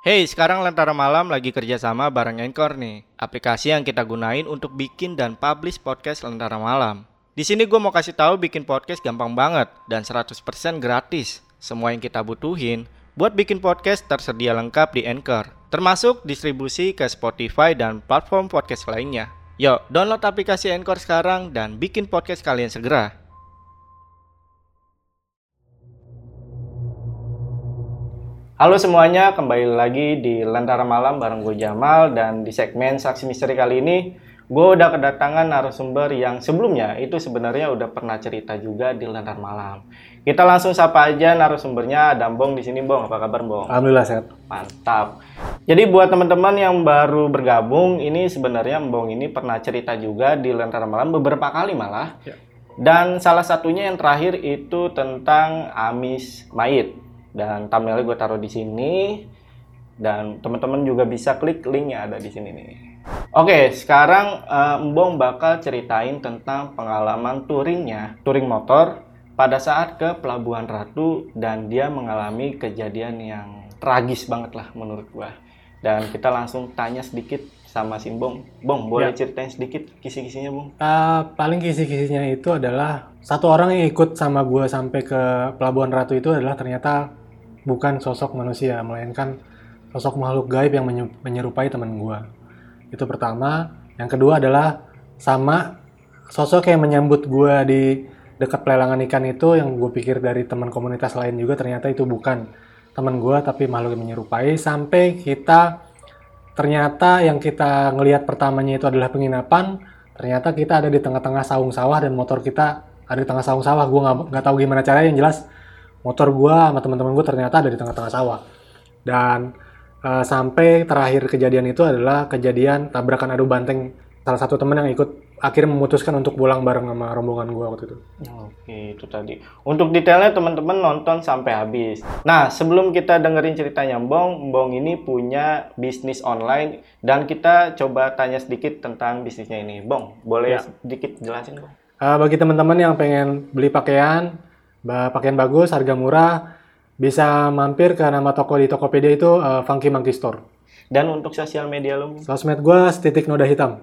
Hey, sekarang Lentera Malam lagi kerjasama bareng Anchor nih, aplikasi yang kita gunain untuk bikin dan publish podcast Lentera Malam. Di sini gue mau kasih tahu bikin podcast gampang banget dan 100% gratis. Semua yang kita butuhin buat bikin podcast tersedia lengkap di Anchor, termasuk distribusi ke Spotify dan platform podcast lainnya. Yuk, download aplikasi Anchor sekarang dan bikin podcast kalian segera. Halo semuanya, kembali lagi di Lentera Malam bareng gue Jamal dan di segmen Saksi Misteri kali ini gue udah kedatangan narasumber yang sebelumnya itu sebenarnya udah pernah cerita juga di Lentera Malam. Kita langsung sapa aja narasumbernya, ada Bong di sini Bong. Apa kabar Bong? Alhamdulillah sehat. Mantap. Jadi buat teman-teman yang baru bergabung, ini sebenarnya Bong ini pernah cerita juga di Lentera Malam beberapa kali malah. Ya. Dan salah satunya yang terakhir itu tentang Amis Mait dan thumbnailnya gue taruh di sini dan teman-teman juga bisa klik linknya ada di sini nih. Oke, sekarang uh, Mbong bakal ceritain tentang pengalaman touringnya, touring motor pada saat ke Pelabuhan Ratu dan dia mengalami kejadian yang tragis banget lah menurut gua. Dan kita langsung tanya sedikit sama si Bong. Bong, boleh Ya. ceritain sedikit kisi-kisinya, Bong? Uh, paling kisi-kisinya itu adalah satu orang yang ikut sama gue sampai ke Pelabuhan Ratu itu adalah ternyata bukan sosok manusia, melainkan sosok makhluk gaib yang menye- menyerupai teman gue. Itu pertama. Yang kedua adalah sama sosok yang menyambut gue di dekat pelelangan ikan itu yang gue pikir dari teman komunitas lain juga ternyata itu bukan teman gue tapi makhluk yang menyerupai sampai kita ternyata yang kita ngelihat pertamanya itu adalah penginapan ternyata kita ada di tengah-tengah saung sawah dan motor kita ada di tengah saung sawah gue nggak tahu gimana caranya yang jelas motor gue sama teman-teman gue ternyata ada di tengah-tengah sawah dan eh, sampai terakhir kejadian itu adalah kejadian tabrakan adu banteng salah satu teman yang ikut akhirnya memutuskan untuk pulang bareng sama rombongan gue waktu itu Oke, itu tadi. Untuk detailnya teman-teman nonton sampai habis. Nah, sebelum kita dengerin ceritanya Mbong, Mbong ini punya bisnis online dan kita coba tanya sedikit tentang bisnisnya ini. Bong, boleh Ya. sedikit jelasin, Bong? Eh, bagi teman-teman yang pengen beli pakaian, pakaian bagus, harga murah, bisa mampir ke nama toko di Tokopedia itu eh, Funky Monkey Store. Dan untuk sosial media lo? Sosmed gue titik noda hitam.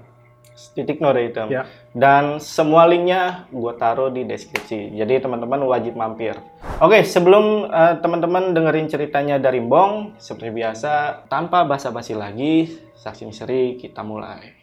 titik noda hitam. Ya. Dan semua linknya gue taruh di deskripsi. Jadi teman-teman wajib mampir. Oke, sebelum eh, teman-teman dengerin ceritanya dari Bong, seperti biasa, tanpa basa-basi lagi, saksi misteri kita mulai.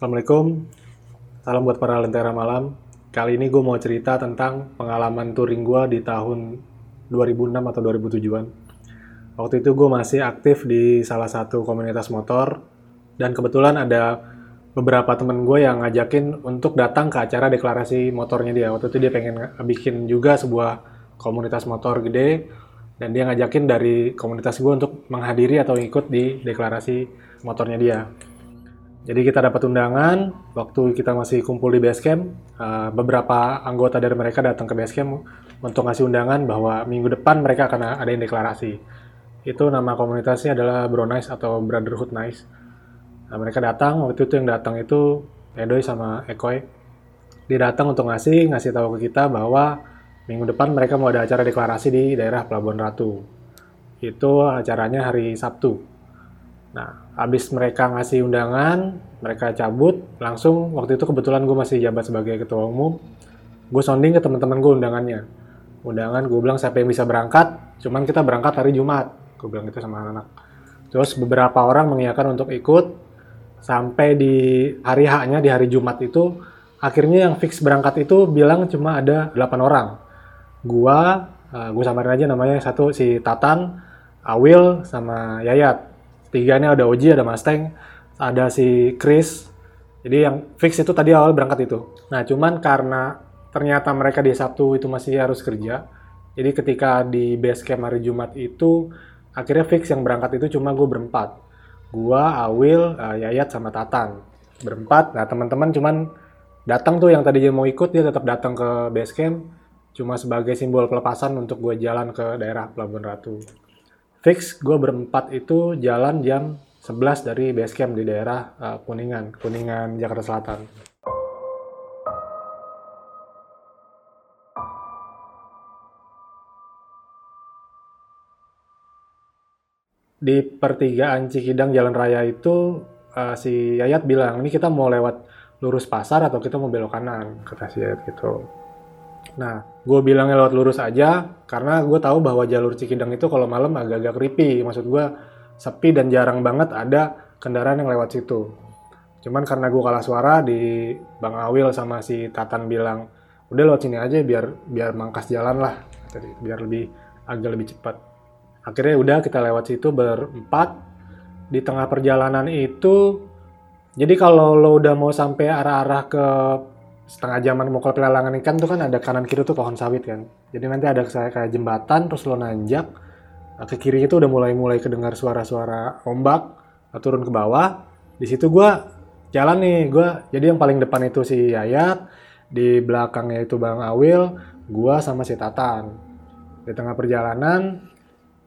Assalamualaikum, salam buat para lentera malam. Kali ini gue mau cerita tentang pengalaman touring gue di tahun 2006 atau 2007-an. Waktu itu gue masih aktif di salah satu komunitas motor dan kebetulan ada beberapa temen gue yang ngajakin untuk datang ke acara deklarasi motornya dia. Waktu itu dia pengen nge- bikin juga sebuah komunitas motor gede dan dia ngajakin dari komunitas gue untuk menghadiri atau ikut di deklarasi motornya dia. Jadi kita dapat undangan waktu kita masih kumpul di base camp. eh, beberapa anggota dari mereka datang ke base camp untuk ngasih undangan bahwa minggu depan mereka akan ada yang deklarasi. Itu nama komunitasnya adalah Bro Nice atau Brotherhood Nice. Nah, mereka datang waktu itu yang datang itu Edoy sama Ekoy. Dia datang untuk ngasih ngasih tahu ke kita bahwa minggu depan mereka mau ada acara deklarasi di daerah Pelabuhan Ratu. Itu acaranya hari Sabtu. Nah, habis mereka ngasih undangan, mereka cabut, langsung waktu itu kebetulan gue masih jabat sebagai ketua umum, gue sounding ke teman-teman gue undangannya. Undangan gue bilang siapa yang bisa berangkat, cuman kita berangkat hari Jumat, gue bilang gitu sama anak-anak. Terus beberapa orang mengiyakan untuk ikut, sampai di hari H-nya di hari Jumat itu, akhirnya yang fix berangkat itu bilang cuma ada 8 orang. Gua, gue samarin aja namanya satu si Tatan, Awil, sama Yayat tiganya ada Oji, ada Mustang, ada si Chris. Jadi yang fix itu tadi awal berangkat itu. Nah, cuman karena ternyata mereka di Sabtu itu masih harus kerja. Jadi ketika di base camp hari Jumat itu akhirnya fix yang berangkat itu cuma gue berempat. gua Awil uh, Yayat sama Tatan berempat nah teman-teman cuman datang tuh yang tadinya mau ikut dia tetap datang ke base camp cuma sebagai simbol pelepasan untuk gue jalan ke daerah Pelabuhan Ratu fix gue berempat itu jalan jam 11 dari base camp di daerah uh, Kuningan Kuningan Jakarta Selatan di pertigaan Cikidang Jalan Raya itu uh, si Yayat bilang ini kita mau lewat lurus pasar atau kita mau belok kanan kata si Yayat gitu. Nah, gue bilangnya lewat lurus aja karena gue tahu bahwa jalur Cikidang itu kalau malam agak-agak creepy. Maksud gue sepi dan jarang banget ada kendaraan yang lewat situ. Cuman karena gue kalah suara di Bang Awil sama si Tatan bilang udah lewat sini aja biar biar mangkas jalan lah, biar lebih agak lebih cepat akhirnya udah kita lewat situ berempat di tengah perjalanan itu jadi kalau lo udah mau sampai arah-arah ke setengah jaman mau ke pelelangan ikan tuh kan ada kanan kiri tuh pohon sawit kan. Jadi nanti ada kayak, jembatan terus lo nanjak nah, ke kiri itu udah mulai-mulai kedengar suara-suara ombak nah, turun ke bawah. Di situ gue jalan nih gue jadi yang paling depan itu si Yayat di belakangnya itu Bang Awil gue sama si Tatan. Di tengah perjalanan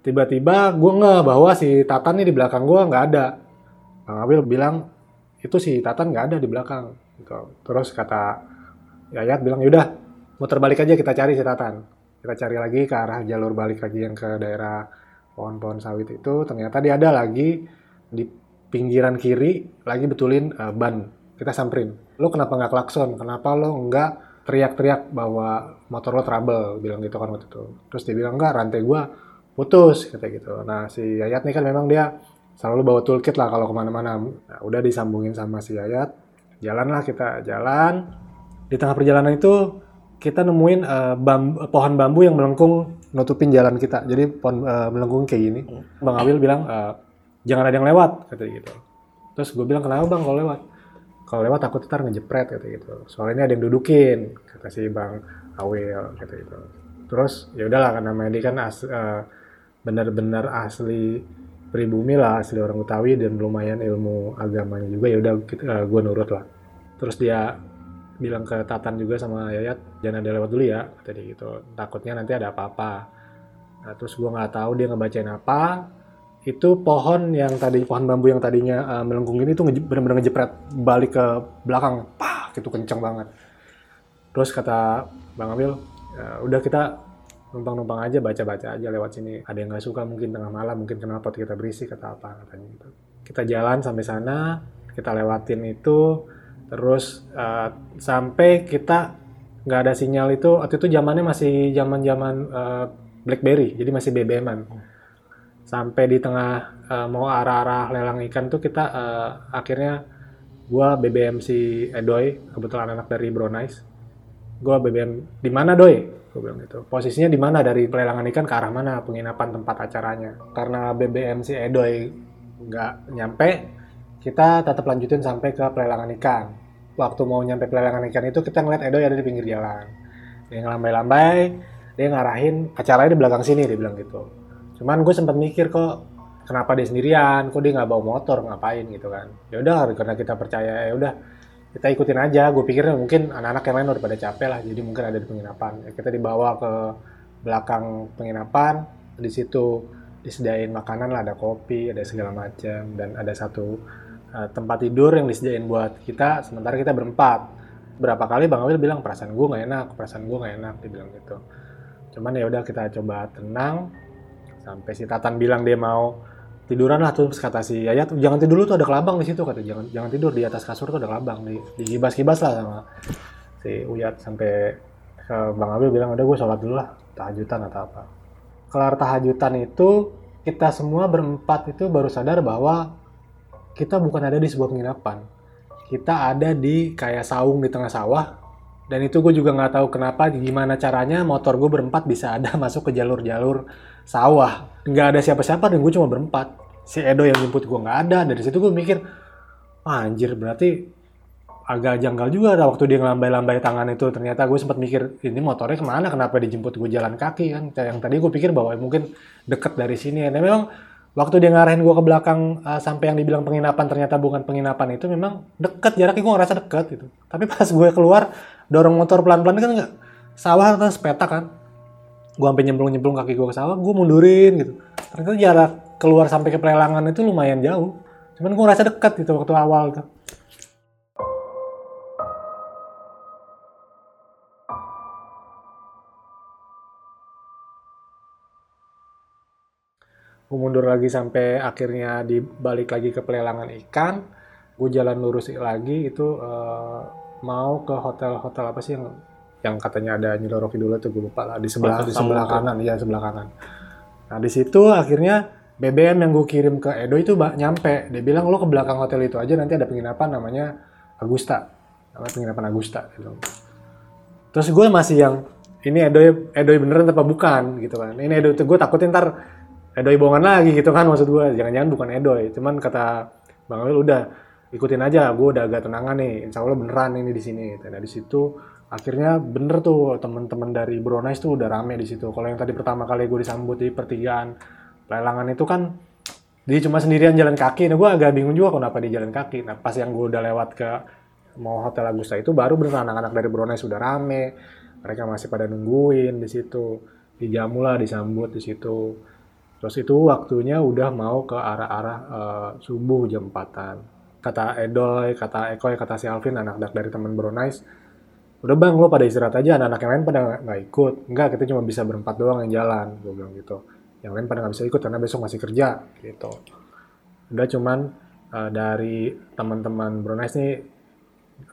tiba-tiba gue nggak bahwa si Tatan nih di belakang gue nggak ada. Bang Abil bilang itu si Tatan nggak ada di belakang. Gitu. terus kata Yayat bilang yaudah muter balik aja kita cari si Tatan kita cari lagi ke arah jalur balik lagi yang ke daerah pohon-pohon sawit itu. Ternyata dia ada lagi di pinggiran kiri lagi betulin uh, ban. Kita samperin. Lo kenapa nggak klakson? Kenapa lo nggak teriak-teriak bahwa motor lo trouble? Bilang gitu kan waktu itu. Terus dia bilang enggak rantai gue putus kata gitu. Nah si Yayat nih kan memang dia selalu bawa toolkit lah kalau ke mana-mana. Nah, udah disambungin sama si Yayat, jalanlah kita jalan. Di tengah perjalanan itu kita nemuin uh, bambu, pohon bambu yang melengkung nutupin jalan kita. Jadi pohon uh, melengkung kayak gini. Bang Awil bilang uh, jangan ada yang lewat kata gitu. Terus gue bilang kenapa bang kalau lewat? Kalau lewat takut ntar ngejepret kata gitu. Soalnya ini ada yang dudukin kata si bang Awil kata gitu. Terus ya udahlah karena Medi kan as, uh, benar-benar asli pribumi lah asli orang Betawi dan lumayan ilmu agamanya juga ya udah uh, eh, gue nurut lah terus dia bilang ke Tatan juga sama Yayat jangan ada lewat dulu ya tadi gitu. Takutnya nanti ada apa-apa. Nah, terus gue nggak tahu dia ngebacain apa. Itu pohon yang tadi pohon bambu yang tadinya uh, melengkung ini tuh benar-benar ngejepret balik ke belakang. Pah gitu kenceng banget. Terus kata Bang Amil ya, udah kita numpang-numpang aja baca-baca aja lewat sini. Ada yang nggak suka mungkin tengah malam mungkin kenapa kita berisi kata apa katanya gitu. Kita jalan sampai sana kita lewatin itu terus uh, sampai kita nggak ada sinyal itu waktu itu zamannya masih zaman zaman uh, BlackBerry jadi masih BBM-an sampai di tengah uh, mau arah-arah lelang ikan tuh kita uh, akhirnya gua BBM si Edoy kebetulan anak dari Bronice gua BBM di mana Doi gue bilang gitu. Posisinya di mana dari pelelangan ikan ke arah mana penginapan tempat acaranya. Karena BBM si Edoy nggak nyampe, kita tetap lanjutin sampai ke pelelangan ikan. Waktu mau nyampe pelelangan ikan itu kita ngeliat Edoy ada di pinggir jalan. Dia ngelambai-lambai, dia ngarahin acaranya di belakang sini, dia bilang gitu. Cuman gue sempat mikir kok kenapa dia sendirian, kok dia nggak bawa motor, ngapain gitu kan. Ya udah karena kita percaya ya udah kita ikutin aja gue pikir mungkin anak-anak yang lain udah pada capek lah jadi mungkin ada di penginapan ya, kita dibawa ke belakang penginapan di situ disediain makanan lah ada kopi ada segala macam dan ada satu uh, tempat tidur yang disediain buat kita sementara kita berempat. Berapa kali bang Awil bilang perasaan gue nggak enak perasaan gue nggak enak dia bilang gitu. Cuman ya udah kita coba tenang sampai si Tatan bilang dia mau tiduran lah tuh kata si Yayat jangan tidur dulu tuh ada kelabang di situ kata jangan jangan tidur di atas kasur tuh ada kelabang di digibas-gibas lah sama si Uyat. Sampai ke Bang Abil bilang udah gue sholat dulu lah tahajutan atau apa. Kelar tahajutan itu kita semua berempat itu baru sadar bahwa kita bukan ada di sebuah penginapan. Kita ada di kayak saung di tengah sawah dan itu gue juga nggak tahu kenapa gimana caranya motor gue berempat bisa ada masuk ke jalur-jalur sawah. Nggak ada siapa-siapa dan gue cuma berempat. Si Edo yang jemput gue nggak ada. Dari situ gue mikir ah, anjir berarti agak janggal juga ada waktu dia ngelambai-lambai tangan itu. Ternyata gue sempat mikir ini motornya ke mana? Kenapa dijemput gue jalan kaki? Kan yang tadi gue pikir bahwa mungkin deket dari sini. Dan memang waktu dia ngarahin gue ke belakang uh, sampai yang dibilang penginapan ternyata bukan penginapan itu memang deket jaraknya gue ngerasa deket gitu. Tapi pas gue keluar dorong motor pelan-pelan kan nggak sawah atau sepeta kan. Gue sampai nyemplung-nyemplung kaki gue ke sawah gue mundurin gitu. Ternyata jarak keluar sampai ke pelelangan itu lumayan jauh. Cuman gue ngerasa deket gitu waktu awal tuh gue mundur lagi sampai akhirnya dibalik lagi ke pelelangan ikan. Gue jalan lurus lagi itu uh, mau ke hotel-hotel apa sih yang yang katanya ada Nyiloro dulu tuh gue lupa lah di sebelah di sebelah kanan ya sebelah kanan. Nah di situ akhirnya BBM yang gue kirim ke Edo itu nyampe. Dia bilang lo ke belakang hotel itu aja nanti ada penginapan namanya Agusta. Namanya penginapan Agusta gitu. terus gue masih yang ini Edo Edo beneran apa bukan? Gitu kan. Ini Edo itu gue takutin ntar Edoy bohongan lagi gitu kan maksud gue jangan-jangan bukan Edoy cuman kata Bang Awil udah ikutin aja. Gue udah agak tenangan nih. Insya Allah beneran ini di sini. Nah di situ akhirnya bener tuh teman-teman dari Brownies tuh udah rame di situ. Kalau yang tadi pertama kali gue disambut di pertigaan pelelangan itu kan dia cuma sendirian jalan kaki. Nah gue agak bingung juga kenapa dia jalan kaki. Nah pas yang gue udah lewat ke mau hotel Agusta itu baru bener anak-anak dari Brownies sudah rame. Mereka masih pada nungguin di situ. Dijamu lah disambut di situ Terus itu waktunya udah mau ke arah-arah uh, subuh jam 4-an. Kata Edoy, kata Eko, kata si Alvin, anak-anak dari teman Bronice, udah bang lo pada istirahat aja, anak-anak yang lain pada nggak ikut. Enggak, kita cuma bisa berempat doang yang jalan, gue bilang gitu. Yang lain pada nggak bisa ikut karena besok masih kerja, gitu. Udah cuman uh, dari teman-teman Bronice nih,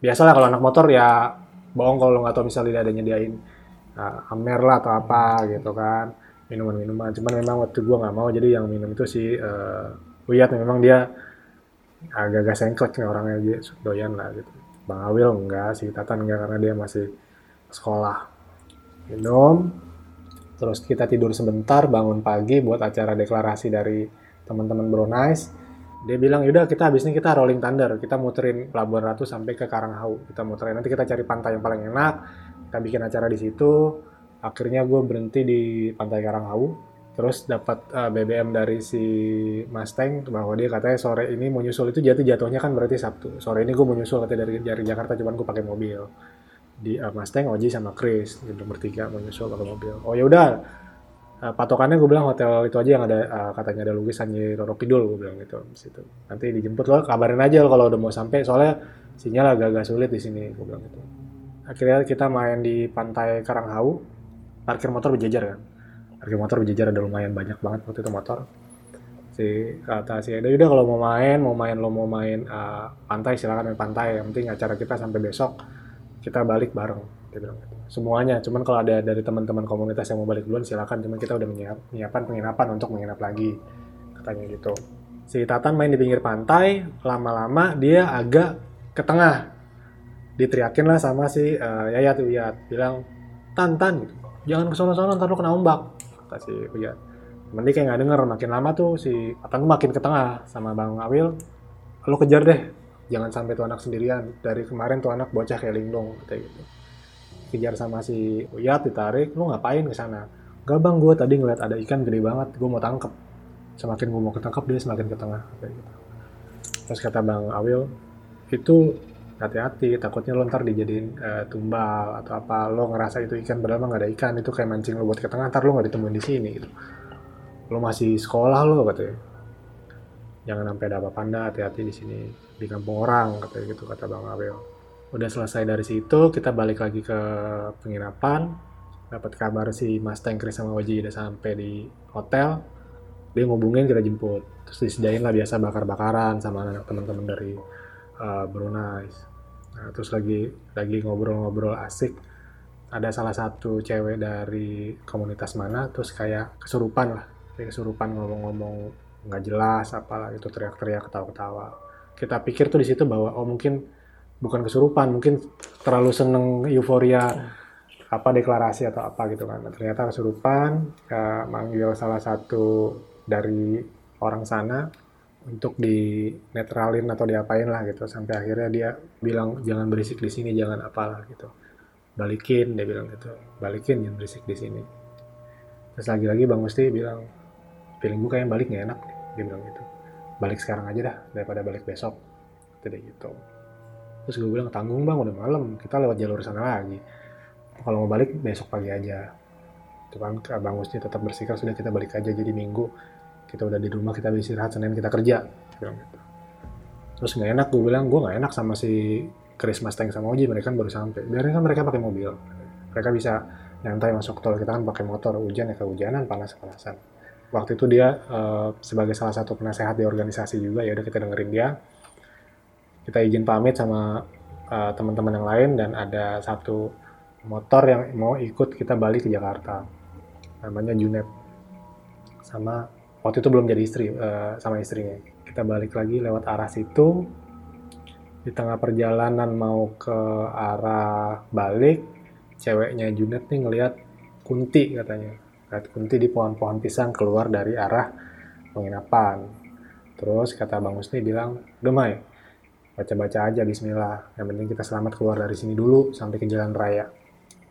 biasalah kalau anak motor ya bohong kalau nggak tahu misalnya dia ada nyediain uh, Amer lah atau apa gitu kan minuman-minuman. Cuman memang waktu gue nggak mau jadi yang minum itu si uh, Uyat memang dia agak-agak sengklek nih orangnya dia doyan lah gitu. Bang Awil enggak si Tatan enggak karena dia masih sekolah. Minum terus kita tidur sebentar bangun pagi buat acara deklarasi dari teman-teman Bronice dia bilang yaudah kita habis ini kita rolling thunder. Kita muterin Pelabuhan Ratu sampai ke Karanghau. Kita muterin. Nanti kita cari pantai yang paling enak kita bikin acara di situ akhirnya gue berhenti di pantai Karanghau. Terus dapat uh, eh, BBM dari si Mustang bahwa dia katanya sore ini mau nyusul. Itu jatuh jatuhnya kan berarti Sabtu. Sore ini gue mau nyusul katanya dari dari Jakarta cuman gue pakai mobil. Di uh, Mustang Oji sama Chris gitu bertiga mau nyusul pakai mobil. Oh ya udah. Uh, patokannya gue bilang hotel itu aja yang ada uh, katanya ada lukisan Roro Kidul gue bilang gitu situ. Nanti dijemput lo kabarin aja kalau udah mau sampai. Soalnya sinyal agak-agak sulit di sini gue bilang gitu. Akhirnya kita main di pantai Karanghau parkir motor berjejer kan. Parkir motor berjejer ada lumayan banyak banget waktu itu motor. Si kata si Edo udah kalau mau main mau main lo mau main uh, pantai silakan main pantai. Yang penting acara kita sampai besok kita balik bareng dia bilang gitu. semuanya cuman kalau ada dari teman-teman komunitas yang mau balik duluan silakan. Cuman kita udah menyiap, menyiapkan penginapan untuk menginap lagi katanya gitu. Si Tatan main di pinggir pantai lama-lama dia agak ke tengah. Diteriakin lah sama si uh, Yayat Yayat. Bilang Tan Tan gitu jangan ke sono-sono ntar lu kena ombak. Kata si Uya. Dia kayak nggak denger makin lama tuh si Atan makin ke tengah sama Bang Awil. Lu kejar deh jangan sampai tuh anak sendirian. Dari kemarin tuh anak bocah kayak lingdong kayak gitu. Kejar sama si Uyat ditarik lu ngapain ke sana? Gak bang gue tadi ngeliat ada ikan gede banget gue mau tangkep. Semakin gue mau ketangkep dia semakin ke tengah kayak gitu. Terus kata Bang Awil itu hati-hati takutnya lo ntar dijadiin uh, tumbal atau apa. Lo ngerasa itu ikan padahal nggak ada ikan. Itu kayak mancing lo buat ke tengah ntar lo nggak ditemuin di sini gitu. Lo masih sekolah lo katanya jangan sampai ada apa panda hati-hati di sini. Di kampung orang katanya gitu kata bang Abel. Udah selesai dari situ kita balik lagi ke penginapan. Dapat kabar si Mas Tengkris sama Waji udah sampai di hotel. Dia ngubungin kita jemput. Terus disediain lah biasa bakar-bakaran sama anak teman-teman dari uh, Brunei Nah, terus lagi lagi ngobrol-ngobrol asik ada salah satu cewek dari komunitas mana terus kayak kesurupan lah kayak kesurupan ngomong-ngomong nggak jelas apalah itu teriak-teriak ketawa-ketawa. Kita pikir tuh di situ bahwa oh mungkin bukan kesurupan mungkin terlalu seneng euforia apa deklarasi atau apa gitu kan. Nah, ternyata kesurupan ya, manggil salah satu dari orang sana untuk di netralin atau diapain lah gitu sampai akhirnya dia bilang jangan berisik di sini jangan apalah gitu. Balikin dia bilang gitu. Balikin jangan berisik di sini. Terus lagi-lagi bang Musti bilang feeling gue kayak balik nggak enak dia bilang gitu. Balik sekarang aja dah daripada balik besok tidak gitu. Terus gue bilang tanggung bang udah malam kita lewat jalur sana lagi. Kalau mau balik besok pagi aja. Itu kan bang Gusti tetap bersikeras sudah kita balik aja jadi minggu. Kita udah di rumah kita bisa istirahat senin kita kerja bilang gitu terus nggak enak gue bilang gue nggak enak sama si Chris Mustang sama Oji mereka kan baru sampai. Biarin kan mereka pakai mobil. Mereka bisa nyantai masuk tol kita kan pakai motor. Hujan ya kehujanan panas panasan. Waktu itu dia uh, sebagai salah satu penasehat di organisasi juga ya udah kita dengerin dia. Kita izin pamit sama uh, teman-teman yang lain dan ada satu motor yang mau ikut kita balik ke Jakarta. Namanya Junet. Sama waktu itu belum jadi istri uh, sama istrinya kita balik lagi lewat arah situ di tengah perjalanan mau ke arah balik ceweknya Junet nih ngelihat Kunti katanya Lihat Kunti di pohon-pohon pisang keluar dari arah penginapan. Terus kata Bang Husni bilang, udah Mai, baca-baca aja bismillah. Yang penting kita selamat keluar dari sini dulu sampai ke jalan raya.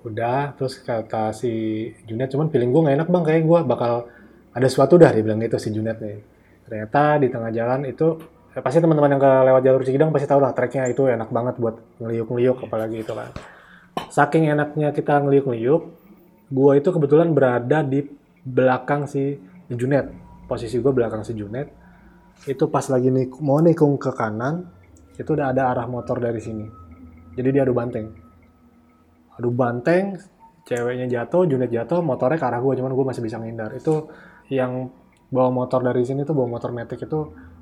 Udah, terus kata si Junet, cuman feeling gue gak enak bang, kayak gue bakal ada sesuatu dah, dia bilang gitu si Junet nih. Ternyata di tengah jalan itu, ya pasti teman-teman yang ke lewat jalur Cikidang pasti tahu lah, treknya itu enak banget buat ngeliuk-ngeliuk, apalagi itu kan. Saking enaknya kita ngeliuk-ngeliuk, gua itu kebetulan berada di belakang si Junet. Posisi gua belakang si Junet. Itu pas lagi nik mau nikung ke kanan, itu udah ada arah motor dari sini. Jadi dia adu banteng. Adu banteng, ceweknya jatuh, Junet jatuh, motornya ke arah gua, cuman gua masih bisa menghindar. Itu yang bawa motor dari sini tuh bawa motor metik itu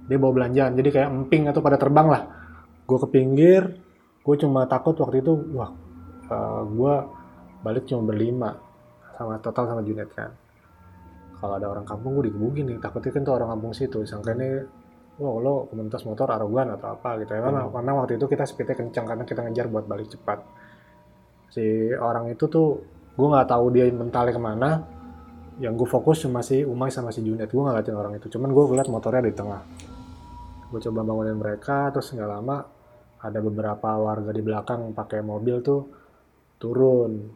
dia bawa belanjaan. Jadi kayak emping atau pada terbang lah. Gue ke pinggir, gue cuma takut waktu itu, wah, uh, eh, gue balik cuma berlima sama total sama Junet kan kalau ada orang kampung gue digebukin nih takutnya kan tuh orang kampung situ sangka ini oh lo komunitas motor arogan atau apa gitu ya hmm. karena waktu itu kita speednya kencang karena kita ngejar buat balik cepat si orang itu tuh gue nggak tahu dia mentalnya ke mana yang gue fokus cuma si Umay sama si Junet. Gue ngeliatin orang itu. Cuman gue ngeliat motornya di tengah. Gue coba bangunin mereka terus nggak lama ada beberapa warga di belakang pakai mobil tuh turun.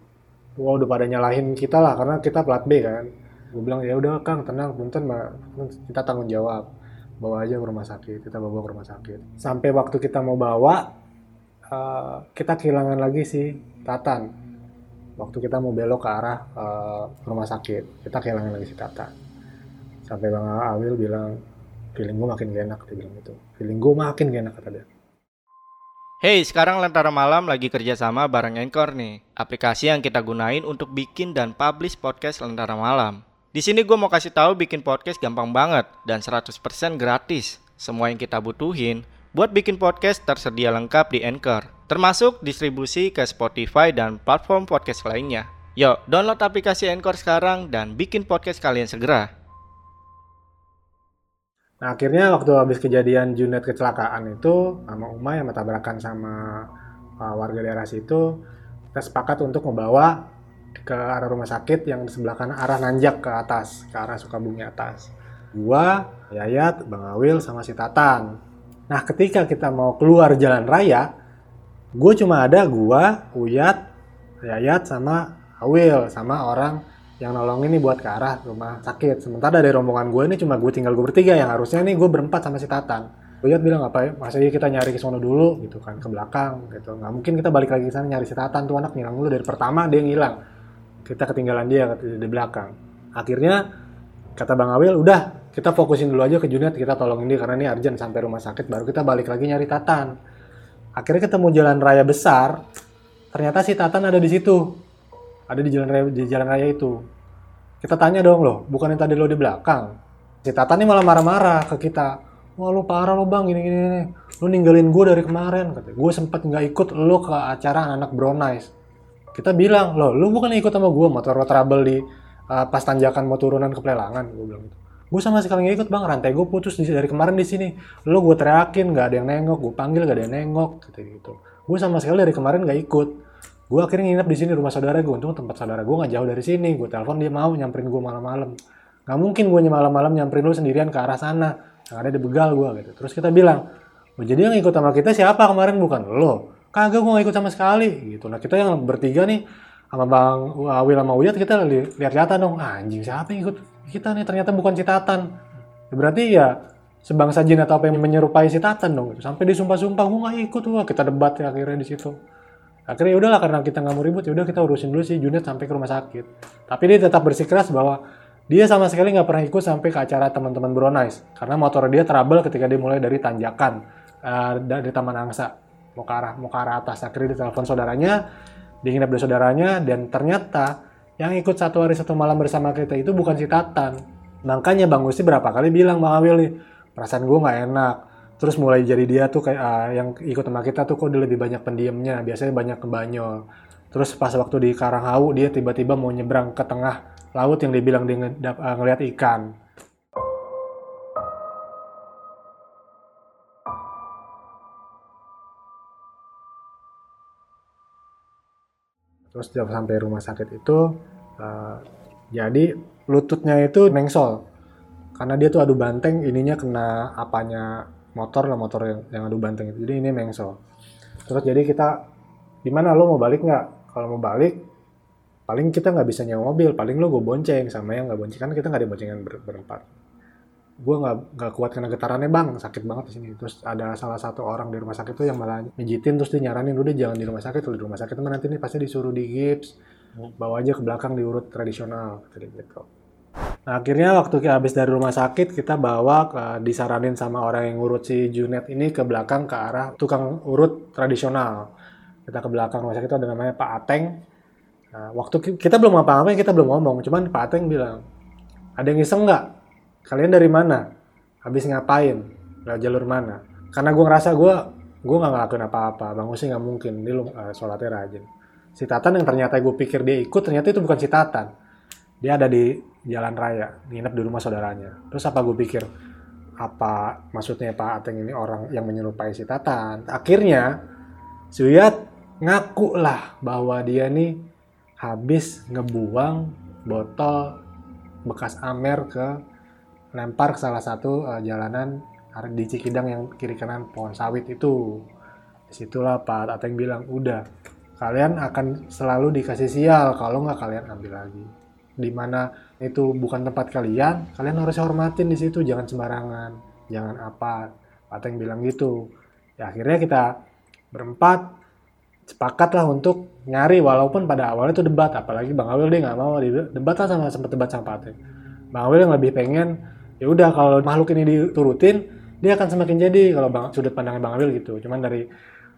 Wah udah pada nyalahin kita lah karena kita plat B kan. Gue bilang ya udah kang tenang punten kita tanggung jawab. Bawa aja ke rumah sakit kita bawa ke rumah sakit. Sampai waktu kita mau bawa uh, kita kehilangan lagi si Tatan waktu kita mau belok ke arah uh, rumah sakit kita kehilangan lagi si Tatan sampai bang Awil bilang feeling gue makin gak enak dia bilang gitu feeling gue makin gak enak kata dia Hey, sekarang Lentera Malam lagi kerjasama bareng Anchor nih, aplikasi yang kita gunain untuk bikin dan publish podcast Lentera Malam. Di sini gue mau kasih tahu bikin podcast gampang banget dan 100% gratis. Semua yang kita butuhin buat bikin podcast tersedia lengkap di Anchor, termasuk distribusi ke Spotify dan platform podcast lainnya. Yuk, download aplikasi Anchor sekarang dan bikin podcast kalian segera. Nah akhirnya waktu habis kejadian Junet kecelakaan itu sama Uma yang tabrakan sama uh, warga daerah situ, kita sepakat untuk membawa ke arah rumah sakit yang di sebelah kanan arah nanjak ke atas, ke arah Sukabumi atas. Gua, Yayat, Bang Awil, sama si Tatan. Nah ketika kita mau keluar jalan raya, gue cuma ada gua, Uyat, Yayat, sama Awil, sama orang yang nolongin nih buat ke arah rumah sakit. Sementara dari rombongan gue ini cuma gue tinggal gue bertiga yang harusnya nih gue berempat sama si Tatan. Gue lihat bilang apa ya, masa iya kita nyari ke sana dulu gitu kan, ke belakang gitu. Nggak mungkin kita balik lagi ke sana nyari si Tatan tuh anak ngilang dulu dari pertama dia ngilang. Kita ketinggalan dia di belakang. Akhirnya kata Bang Awil, udah kita fokusin dulu aja ke Junet, kita tolongin dia karena ini urgent sampai rumah sakit, baru kita balik lagi nyari Tatan. Akhirnya ketemu jalan raya besar, ternyata si Tatan ada di situ. Ada di jalan raya di jalan raya itu. Kita tanya dong loh bukan yang tadi lo di belakang? Si Tata nih malah marah-marah ke kita. Wah lo parah lo bang gini gini, gini. lo ninggalin gue dari kemarin. Gue sempet nggak ikut lo ke acara anak Brownies. Kita bilang lo lo bukan ikut sama gue motor lo trouble di uh, pas tanjakan mau turunan ke pelelangan gue bilang gitu. Gue sama sekali nggak ikut bang. Rantai gue putus dari kemarin di sini. Lo gue teriakin nggak ada yang nengok gue panggil nggak ada yang nengok gitu gitu. Gue sama sekali dari kemarin nggak ikut. Gue akhirnya nginep di sini rumah saudara gue untung tempat saudara gue nggak jauh dari sini. Gue telepon dia mau nyamperin gue malam-malam. Nggak mungkin gue malam-malam nyamperin lu sendirian ke arah sana. Yang ada di begal gue gitu. Terus kita bilang oh, jadi yang ikut sama kita siapa kemarin? Bukan lo. Kagak gue nggak ikut sama sekali gitu. Nah kita yang bertiga nih sama bang Awil sama Uyat kita li lihat-lihatan dong. Ah, anjing siapa yang ikut kita nih? Ternyata bukan Citatan Ya berarti ya sebangsa jin atau apa yang menyerupai si Tatan dong gitu. sampai disumpah-sumpah gue nggak ikut wah kita debat ya akhirnya di situ. Akhirnya ya udahlah karena kita nggak mau ribut ya udah kita urusin dulu sih Junet sampai ke rumah sakit. Tapi dia tetap bersikeras bahwa dia sama sekali nggak pernah ikut sampai ke acara teman-teman Bronice karena motor dia trouble ketika dia mulai dari tanjakan uh, dari Taman Angsa. Mau ke arah mau ke arah atas. Akhirnya dia telepon saudaranya dia nginep di saudaranya dan ternyata yang ikut satu hari satu malam bersama kita itu bukan si Tatan makanya Bang Gusti berapa kali bilang Bang Awil nih perasaan gue nggak enak. Terus mulai jadi dia tuh kayak uh, yang ikut sama kita tuh kok dia lebih banyak pendiamnya biasanya banyak kebanyol terus pas waktu di Karanghau dia tiba-tiba mau nyebrang ke tengah laut yang dibilang dia uh, ngeliat ikan terus sampai rumah sakit itu uh, jadi lututnya itu mengsol karena dia tuh adu banteng ininya kena apanya motor lah motor yang, yang adu banteng itu. Jadi ini mengsel terus jadi kita gimana lo mau balik nggak? Kalau mau balik paling kita nggak bisa nyewa mobil paling lo gue bonceng sama yang nggak bonceng. Kan kita nggak ada boncengan ber berempat gue nggak nggak kuat kena getarannya bang sakit banget di sini terus ada salah satu orang di rumah sakit tuh yang malah mijitin terus dia nyaranin udah jangan di rumah sakit lo di rumah sakit teman nanti nih pasti disuruh di gips bawa aja ke belakang diurut tradisional gitu Nah, akhirnya waktu kita habis dari rumah sakit, kita bawa ke, disaranin sama orang yang ngurut si Junet ini ke belakang ke arah tukang urut tradisional. Kita ke belakang rumah sakit itu ada namanya Pak Ateng. Nah, waktu kita belum apa-apa, kita belum ngomong. Cuman Pak Ateng bilang, ada yang iseng nggak? Kalian dari mana? Habis ngapain? Lewat jalur mana? Karena gue ngerasa gue gue nggak ngelakuin apa-apa. Bang Usi nggak mungkin. Dia uh, sholatnya rajin. Si Tatan yang ternyata gue pikir dia ikut, ternyata itu bukan si Tatan. Dia ada di jalan raya, nginep di rumah saudaranya. Terus apa gue pikir, apa maksudnya Pak Ateng ini orang yang menyerupai si Tatan? Akhirnya, Suyat ngaku lah bahwa dia nih habis ngebuang botol bekas Amer ke lempar ke salah satu uh, jalanan di Cikidang yang kiri kanan pohon sawit itu. Di situlah Pak Ateng bilang, udah kalian akan selalu dikasih sial kalau nggak kalian ambil lagi di mana itu bukan tempat kalian, kalian harus hormatin di situ, jangan sembarangan, jangan apa. Pateng bilang gitu. Ya akhirnya kita berempat sepakat lah untuk nyari walaupun pada awalnya itu debat apalagi Bang Awil dia nggak mau debat lah sama sempat debat sama Pateng. Bang Awil yang lebih pengen ya udah kalau makhluk ini diturutin dia akan semakin jadi kalau bang, sudut pandangnya Bang Awil gitu. Cuman dari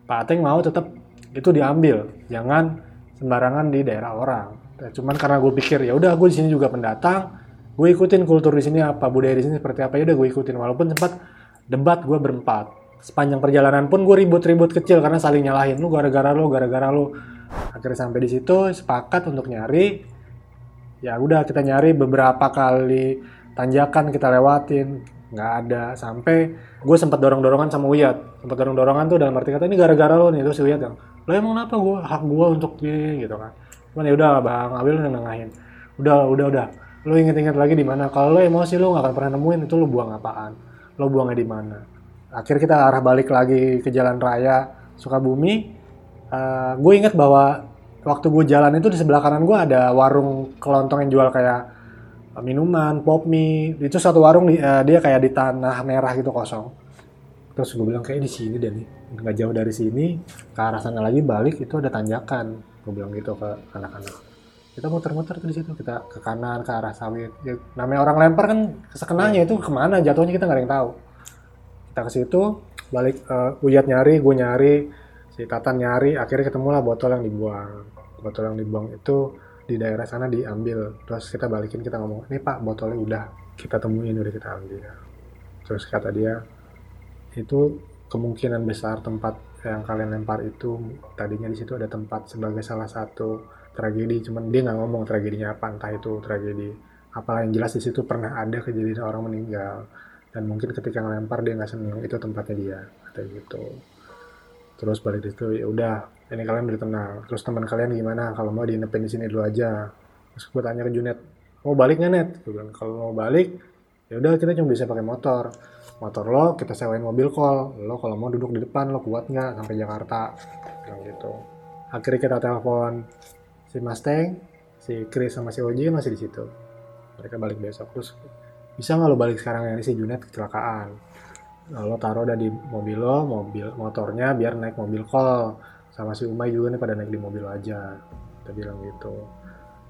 Pak Ateng mau tetap itu diambil, jangan sembarangan di daerah orang. Ya, cuman karena gue pikir ya udah gue di sini juga pendatang, gue ikutin kultur di sini apa budaya di sini seperti apa ya udah gue ikutin walaupun sempat debat gue berempat. Sepanjang perjalanan pun gue ribut-ribut kecil karena saling nyalahin lu gara-gara lu gara-gara lu. Akhirnya sampai di situ sepakat untuk nyari. Ya udah kita nyari beberapa kali tanjakan kita lewatin nggak ada. Sampai gue sempat dorong dorongan sama Uyat sempat dorong dorongan tuh dalam arti kata ini gara-gara lo nih. Terus Uyat yang lo emang kenapa gue hak gue untuk ini gitu kan. Cuman ya udah bang Abil udah nengahin. Udah udah udah. Lo inget-inget lagi di mana. Kalau lo emosi lo nggak akan pernah nemuin itu lo buang apaan. Lo buangnya di mana. Akhirnya kita arah balik lagi ke jalan raya Sukabumi. Uh, gue inget bahwa waktu gue jalan itu di sebelah kanan gue ada warung kelontong yang jual kayak minuman, pop mie. Itu satu warung uh, dia kayak di tanah merah gitu kosong. Terus gue bilang kayak di sini deh nggak jauh dari sini ke arah sana lagi balik itu ada tanjakan. Gue bilang gitu ke anak-anak. Kita muter-muter di situ, kita ke kanan ke arah sawit. Ya, namanya orang lempar kan sekenanya itu ke mana jatuhnya kita nggak ada yang tahu. Kita ke situ, balik uh, Uyat nyari, gue nyari, si Tatan nyari, akhirnya ketemulah botol yang dibuang. Botol yang dibuang itu di daerah sana diambil. Terus kita balikin kita ngomong ini pak botolnya udah kita temuin udah kita ambil. Terus kata dia itu kemungkinan besar tempat yang kalian lempar itu tadinya di situ ada tempat sebagai salah satu tragedi cuman dia nggak ngomong tragedinya apa entah itu tragedi apalah yang jelas di situ pernah ada kejadian orang meninggal. Dan mungkin ketika ngelempar dia nggak seneng itu tempatnya dia kayak gitu. Terus balik di situ ya udah ini kalian udah tenang. Terus teman kalian gimana? Kalau mau diinepin di sini dulu aja. Terus gue tanya ke Junet mau balik nggak net? Gue bilang kalau mau balik ya udah kita cuma bisa pakai motor. Motor lo kita sewain mobil call. Lo kalau mau duduk di depan lo kuat nggak sampai Jakarta? Bilang gitu. Akhirnya kita telepon si Mustang si Chris sama si Oji masih di situ. Mereka balik besok. Terus bisa nggak lo balik sekarang? Ini si Junet kecelakaan. Nah, lo taruh udah di mobil lo mobil motornya biar naik mobil call sama si Umay juga nih pada naik di mobil aja. Kita bilang gitu.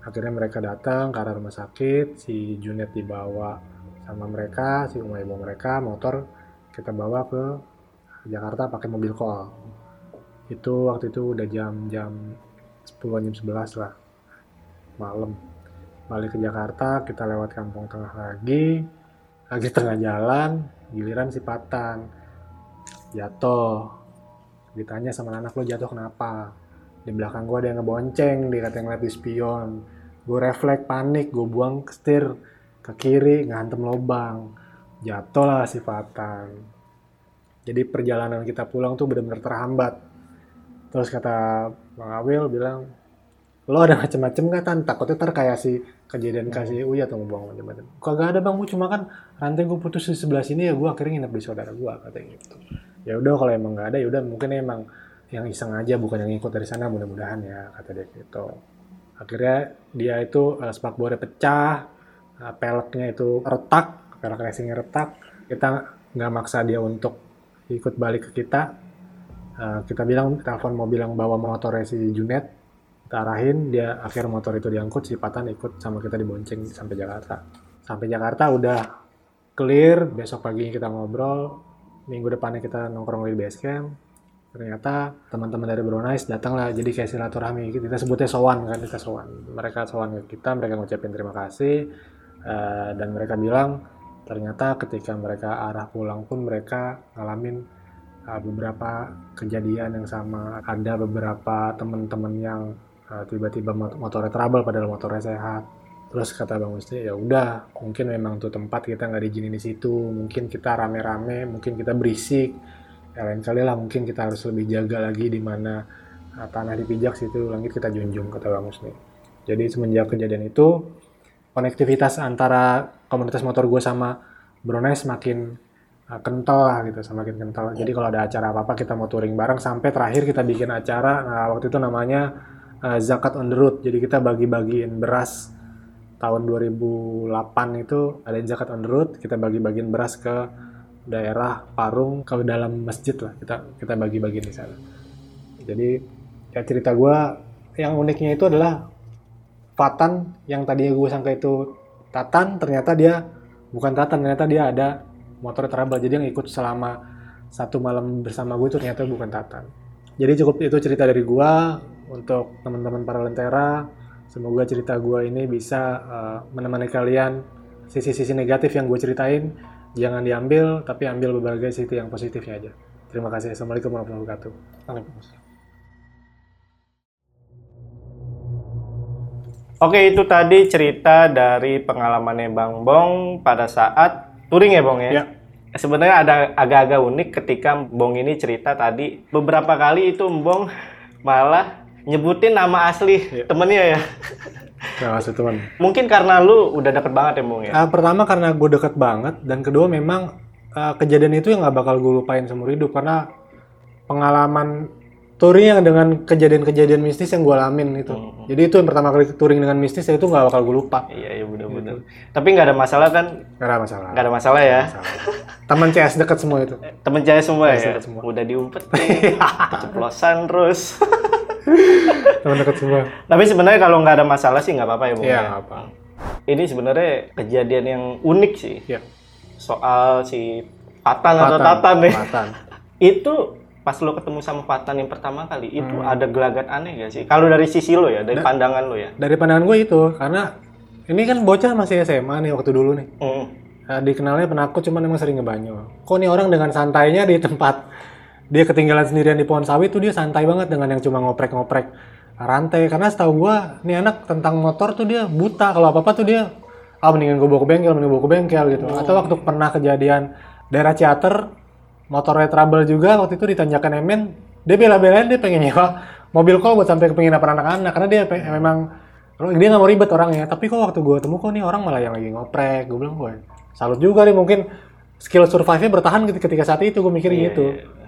Akhirnya mereka datang ke arah rumah sakit si Junet dibawa sama mereka si Umay bawa mereka motor kita bawa ke Jakarta pakai mobil call. Itu waktu itu udah jam-jam 10 jam 11 lah malam. Balik ke Jakarta kita lewat kampung tengah lagi lagi tengah jalan giliran si Patan. Jatuh ditanya sama anak lo jatuh kenapa? Di belakang gue ada yang ngebonceng dia kata yang lihat di spion. Gue refleks panik gue buang ke setir ke kiri ngantem lubang. Jatuh lah si Patan jadi perjalanan kita pulang tuh benar-benar terhambat. Terus kata Bang Awil bilang lo ada macem-macem gak tan? Takutnya ntar kayak si kejadian kasih Uya atau ngebuang macam-macam kagak ada bang. Gue cuma kan rantai gue putus di sebelah sini ya gue akhirnya nginep di saudara gue katanya gitu ya udah kalau emang nggak ada ya udah mungkin emang yang iseng aja bukan yang ikut dari sana mudah-mudahan ya kata dia gitu. Akhirnya dia itu uh, spakbornya pecah uh, peleknya itu retak pelek racingnya retak. Kita nggak maksa dia untuk ikut balik ke kita. Uh, kita bilang telepon mobil yang bawa motornya si Junet kita arahin dia akhir motor itu diangkut si Patan ikut sama kita dibonceng sampai Jakarta. Sampai Jakarta udah clear besok pagi kita ngobrol minggu depannya kita nongkrong di base camp. Ternyata teman-teman dari Bronice datang lah jadi kayak silaturahmi. Kita sebutnya sowan kan kita sowan. Mereka sowan ke kita mereka ngucapin terima kasih uh, dan mereka bilang ternyata ketika mereka arah pulang pun mereka ngalamin uh, beberapa kejadian yang sama. Ada beberapa teman-teman yang uh, tiba-tiba motornya trouble padahal motornya sehat terus kata bang Musti ya udah mungkin memang tuh tempat kita nggak diizinin di situ. Mungkin kita rame-rame mungkin kita berisik. Ya lain kali lah mungkin kita harus lebih jaga lagi di mana uh, tanah dipijak situ. Langit kita junjung kata bang Musti jadi semenjak kejadian itu konektivitas antara komunitas motor gue sama Brunei semakin uh, kental lah gitu semakin kental. Jadi kalau ada acara apa apa kita mau touring bareng. Sampai terakhir kita bikin acara nah waktu itu namanya uh, zakat on the road. Jadi kita bagi-bagiin beras tahun 2008 itu ada zakat on the. Kita bagi-bagiin beras ke daerah Parung ke dalam masjid lah. Kita kita bagi-bagiin di sana. Jadi ya cerita gue yang uniknya itu adalah Fatan yang tadinya gue sangka itu Tatan ternyata dia bukan Tatan ternyata dia ada motor trouble jadi yang ikut selama satu malam bersama gue ternyata bukan Tatan jadi cukup itu cerita dari gue untuk teman-teman para lentera. Semoga cerita gue ini bisa uh, menemani kalian sisi-sisi negatif yang gue ceritain. Jangan diambil, tapi ambil berbagai sisi yang positifnya aja. Terima kasih. Assalamualaikum warahmatullahi wabarakatuh. Waalaikumsalam. Oke, itu tadi cerita dari pengalamannya Bang Bong pada saat touring ya, Bong ya? Ya. Sebenarnya ada agak-agak unik ketika Bong ini cerita tadi beberapa kali itu Bong malah nyebutin nama asli ya. temennya ya. Nama asli teman. Mungkin karena lu udah deket banget ya, Bung ya? Uh, pertama karena gue deket banget, dan kedua memang uh, kejadian itu yang gak bakal gue lupain seumur hidup, karena pengalaman touring yang dengan kejadian-kejadian mistis yang gue alamin itu. Hmm. Jadi itu yang pertama kali touring dengan mistis itu gak bakal gue lupa. Iya, iya bener-bener. Gitu. Tapi gak ada masalah kan? Gak ada masalah. Gak ada masalah ya? Temen CS deket semua itu. Temen CS semua CS ya? Semua. Udah diumpet nih, ceplosan terus. teman dekat semua tapi sebenarnya kalau nggak ada masalah sih nggak apa-apa ya bu iya ya? apa ini sebenarnya kejadian yang unik sih ya. soal si Patan, Patan atau Tatan nih Patan. itu pas lo ketemu sama Patan yang pertama kali itu hmm. ada gelagat aneh gak sih kalau dari sisi lo ya dari da pandangan lo ya dari pandangan gue itu karena ini kan bocah masih SMA nih waktu dulu nih hmm. uh, dikenalnya penakut cuman emang sering ngebanyo kok nih orang dengan santainya di tempat dia ketinggalan sendirian di pohon sawit tuh dia santai banget dengan yang cuma ngoprek-ngoprek rantai. Karena setahu gua nih anak tentang motor tuh dia buta. Kalau apa apa tuh dia ah mendingan gue bawa ke bengkel mendingan bawa ke bengkel gitu. Oh. atau waktu pernah kejadian daerah Ciater motornya trouble juga waktu itu di Tanjakan Emen dia bela-belain dia pengen nyewa mobil kok buat sampai ke penginapan anak-anak. Karena dia memang dia nggak mau ribet orangnya. Tapi kok waktu gue temu kok nih orang malah yang lagi ngoprek. Gue bilang gue salut juga nih mungkin skill survive-nya bertahan ketika saat itu. Gue mikir yeah, gitu. yeah.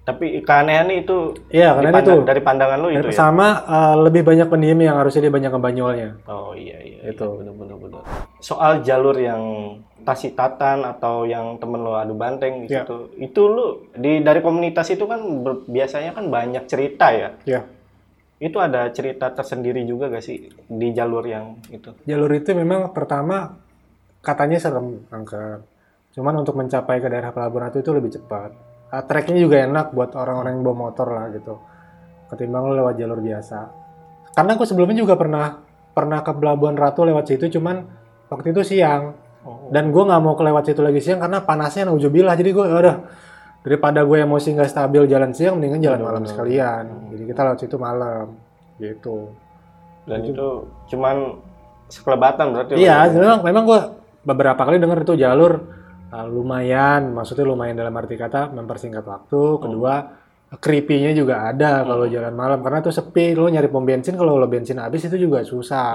Iya. Tapi keanehan itu Iya, karena itu. dari pandangan lu itu ya. Sama eh, lebih banyak pendiam yang harusnya dia banyak ngebanyolnya. Oh iya iya. Itu. Bener bener bener. Soal jalur yang tasitatan atau yang temen lo adu banteng Iya. gitu. Itu lu di dari komunitas itu kan ber- biasanya kan banyak cerita ya. Iya. Itu ada cerita tersendiri juga gak sih di jalur yang itu? Jalur itu memang pertama katanya serem angker. Cuman untuk mencapai ke daerah Pelabuhan Ratu itu lebih cepat. Ah, treknya juga enak buat orang-orang yang bawa motor lah gitu. Ketimbang lo lewat jalur biasa. Karena aku sebelumnya juga pernah pernah ke Pelabuhan Ratu lewat situ, cuman waktu itu siang. Oh. Dan gue nggak mau kelewat situ lagi siang karena panasnya naujubillah. Jadi gue udah daripada gue emosi nggak stabil jalan siang, mendingan jalan malam sekalian. Jadi kita lewat situ malam, gitu. Dan itu cuman sekelebatan berarti. Iya, ya? memang memang gue beberapa kali dengar itu jalur uh, lumayan, maksudnya lumayan dalam arti kata mempersingkat waktu. Kedua, creepy-nya juga ada kalau jalan malam karena tuh sepi. Lo nyari pom bensin kalau lo bensin habis itu juga Iya, susah.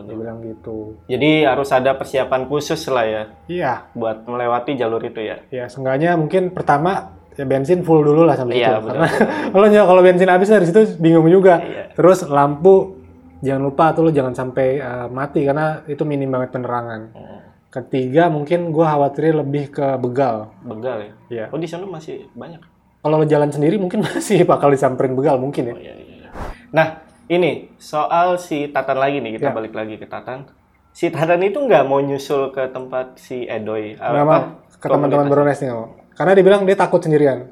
Dia bilang gitu. Jadi harus ada persiapan khusus lah ya Iya, buat melewati jalur itu ya. ya seenggaknya mungkin pertama ya bensin full dulu lah sampai Iya, situ. benar. Karena kalau ny- kalau bensin habis dari situ bingung juga. Iya. Terus lampu jangan lupa tuh lo jangan sampai uh, mati karena itu minim banget penerangan. Hmm, Ketiga mungkin gue khawatirnya lebih ke begal. Begal ya. Iya. Oh di sana masih banyak. Kalau lo jalan sendiri mungkin masih bakal disamperin begal mungkin ya. Oh iya iya. iya. Nah ini soal si Tatan lagi nih kita Ya. balik lagi ke Tatan. Si Tatan itu nggak mau nyusul ke tempat si Edoy. Nggak mau ke teman-teman Brones nih nggak mau. Karena dia bilang dia takut sendirian.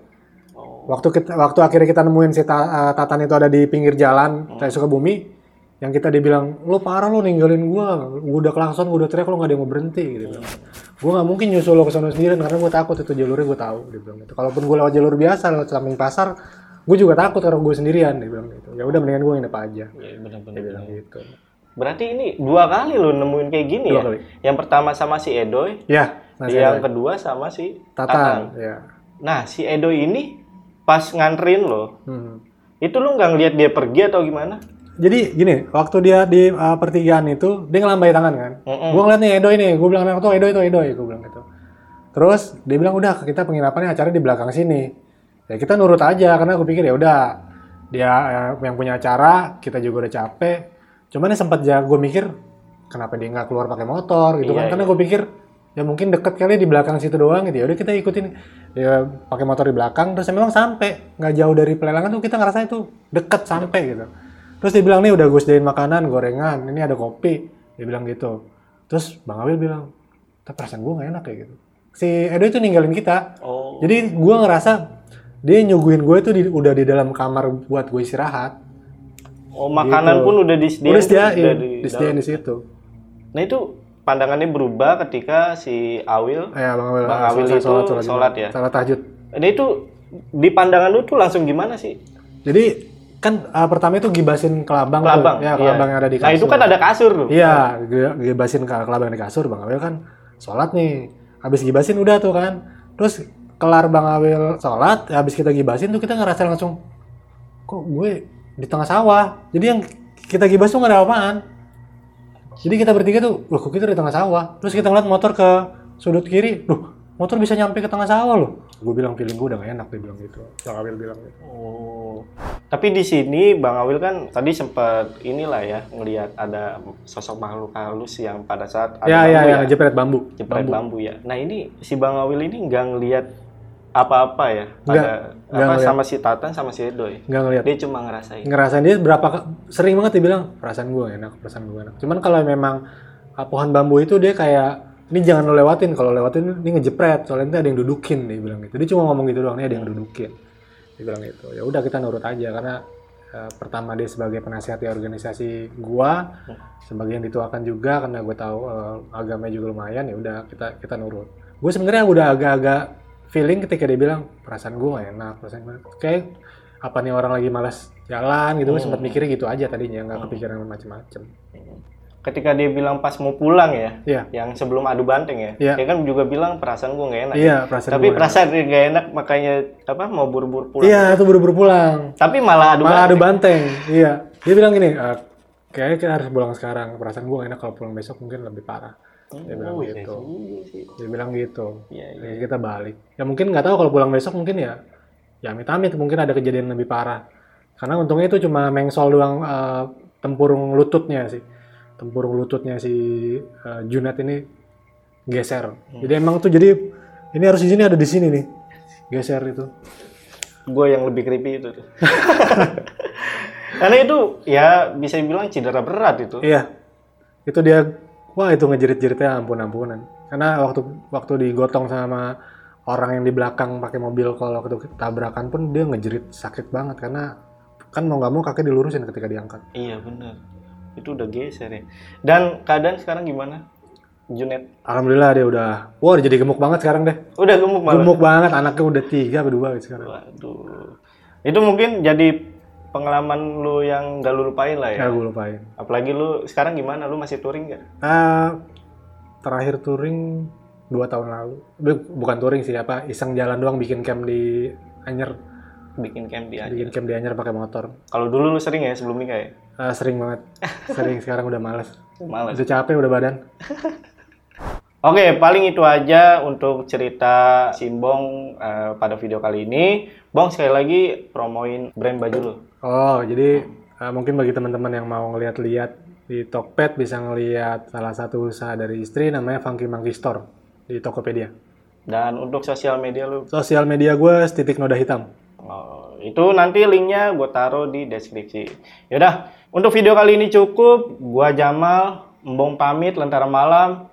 Oh. Waktu kita, waktu akhirnya kita nemuin si Ta- eh, Tatan itu ada di pinggir jalan, kayak Sukabumi, yang kita dibilang, lo parah lo ninggalin gua, gua udah klakson, gua udah teriak, lo nggak ada yang mau berhenti, gitu. Gua nggak mungkin nyusul lo ke sana sendirian, karena gua takut itu jalurnya gua tahu, dia bilang gitu. Kalaupun gua lewat jalur biasa, lewat samping pasar, gua juga takut karena gua sendirian, dia bilang gitu. Ya udah mendingan gua nginep aja, Iya benar-benar. dia bilang gitu. Berarti ini dua kali lo nemuin kayak gini Dua ya? kali. Yang pertama sama si Edoy, Ya, nah, yang saya- kedua sama si Tatan, ya. Nah si Edoy ini pas nganterin lo, Hmm. itu lo nggak ngeliat dia pergi atau gimana? Jadi gini, waktu dia di uh, pertigaan itu, dia ngelambai tangan kan. Mm-mm. Gue ngeliat nih Edo ini, gue bilang tuh Edo itu Edo, gue bilang gitu. Terus dia bilang udah kita penginapannya acara di belakang sini. Ya kita nurut aja karena gue pikir ya udah dia eh, yang punya acara, kita juga udah capek. Cuman ya sempat ya gue mikir kenapa dia nggak keluar pakai motor gitu Iya, kan? Karena gue pikir ya mungkin deket kali di belakang situ doang gitu. Ya udah kita ikutin ya pakai motor di belakang terus ya memang sampai nggak jauh dari pelelangan tuh kita ngerasa itu deket sampai gitu. Terus dia bilang nih udah gue sediain makanan, gorengan, ini ada kopi. Dia bilang gitu. Terus Bang Awil bilang, tapi perasaan gue gak enak kayak gitu. Si Edo itu ninggalin kita. Oh. Jadi gue ngerasa dia nyuguhin gue itu di- udah di dalam kamar buat gue istirahat. Oh makanan Gitu. pun udah disediain. Udah disediain, udah di disediain di situ. Nah itu pandangannya berubah ketika si Awil. Ya Bang Awil, Bang ah, Awil selesai itu sholat, sholat ya? Salat tahajud. Ini itu di pandangan lu tuh langsung gimana sih? Jadi kan ah, pertama itu gibasin kelabang, tuh. Kelabang. Ya iya. kelabang yang ada di kasur. Nah itu kan ada kasur tuh. Iya, gi- gibasin ke kelabang di kasur, Bang Awil kan sholat nih. Habis gibasin udah tuh kan. Terus kelar Bang Awil sholat, habis kita gibasin tuh kita ngerasa langsung, kok gue di tengah sawah. Jadi yang kita gibas tuh nggak ada apaan. Jadi kita bertiga tuh, loh kok kita di tengah sawah. Terus kita ngeliat motor ke sudut kiri, loh motor bisa nyampe ke tengah sawah loh. Gue bilang feeling gue udah gak enak, dia bilang gitu. Bang Awil bilang gitu. Oh. Tapi di sini Bang Awil kan tadi sempat inilah ya ngelihat ada sosok makhluk halus yang pada saat ada Ya, ya, bambu ya, jepret bambu. jepret bambu ya. Nah ini si Bang Awil ini nggak ngelihat apa-apa ya Nggak, pada nggak apa ngeliat. sama si Tatan sama si Edoy. Nggak ngeliat. Dia cuma ngerasain. ngerasain dia berapa sering banget dia bilang perasaan gue enak perasaan gue enak cuman kalau memang pohon bambu itu dia kayak ini jangan lo lewatin kalau lewatin ini ngejepret soalnya nanti ada yang dudukin dia bilang gitu. Dia cuma ngomong gitu doang ini ada yang dudukin dia bilang gitu. Ya udah kita nurut aja karena eh, pertama dia sebagai penasihat di organisasi gua sebagian dituakan juga karena gue tahu eh, agamanya juga lumayan ya udah kita kita nurut. Gue sebenarnya udah agak-agak feeling ketika dia bilang perasaan gue gak enak perasaan gue kayak apa nih orang lagi malas jalan gitu gue sempat mikirnya gitu aja tadinya nggak kepikiran macem-macem Ketika dia bilang pas mau pulang ya, Iya. yang sebelum adu banteng ya, Iya. dia kan juga bilang perasaan gue nggak enak. iya perasaan Tapi gue perasaan dia nggak enak makanya apa mau buru-buru pulang. iya itu buru-buru pulang Tapi malah adu malah banteng. ada banteng iya dia bilang gini "Eh, kayaknya kita harus pulang sekarang perasaan gue gak enak kalau pulang besok mungkin lebih parah dia bilang Oh, iya gitu dia bilang gitu Iya, iya. Jadi kita balik ya mungkin nggak tahu kalau pulang besok mungkin ya ya amit-amit mungkin ada kejadian lebih parah. Karena untungnya itu cuma mengsol doang eh, tempurung lututnya sih. Tempurung lututnya si eh, Junet ini geser. Jadi emang tuh jadi ini harus di sini ada di sini nih. Geser itu. gue yang lebih creepy itu tuh. Karena itu ya bisa dibilang cedera berat itu. Iya. Itu dia wah itu ngejerit-jeritnya ampun-ampunan. Karena waktu waktu digotong sama orang yang di belakang pakai mobil kalau waktu tabrakan pun dia ngejerit sakit banget karena kan mau nggak mau kakek dilurusin ketika diangkat. Iya bener. Itu udah geser ya. Dan keadaan sekarang gimana? Junet. Alhamdulillah dia udah wah dia jadi gemuk banget sekarang deh. Udah gemuk malah. Gemuk banget anaknya udah tiga berdua gitu sekarang. Waduh. Itu mungkin jadi pengalaman lu yang gak lu lupain lah ya. Ya gue lupain. Apalagi lu sekarang gimana? Lu masih touring gak? Ah, terakhir touring dua tahun lalu. Bu- Bukan touring sih apa iseng jalan doang bikin camp di Anyer. Bikin camp di aja. Bikin camp di Anyer pakai motor. Kalau dulu lu sering ya sebelum nikah ya? Ah, sering banget. Sering sekarang udah males. Males. Udah capek udah badan. Oke, paling itu aja untuk cerita Simbong eh, pada video kali ini. Bong sekali lagi promoin brand baju lu. Oh, jadi ah, mungkin bagi teman-teman yang mau ngeliat-liat di Tokped bisa ngeliat salah satu usaha dari istri namanya Funky Monkey Store di Tokopedia. Dan untuk sosial media lu, Sosial media gue titik noda hitam. Oh, itu nanti linknya gue taruh di deskripsi. Yaudah, untuk video kali ini cukup. Gua Jamal, Embong pamit, Lentera Malam.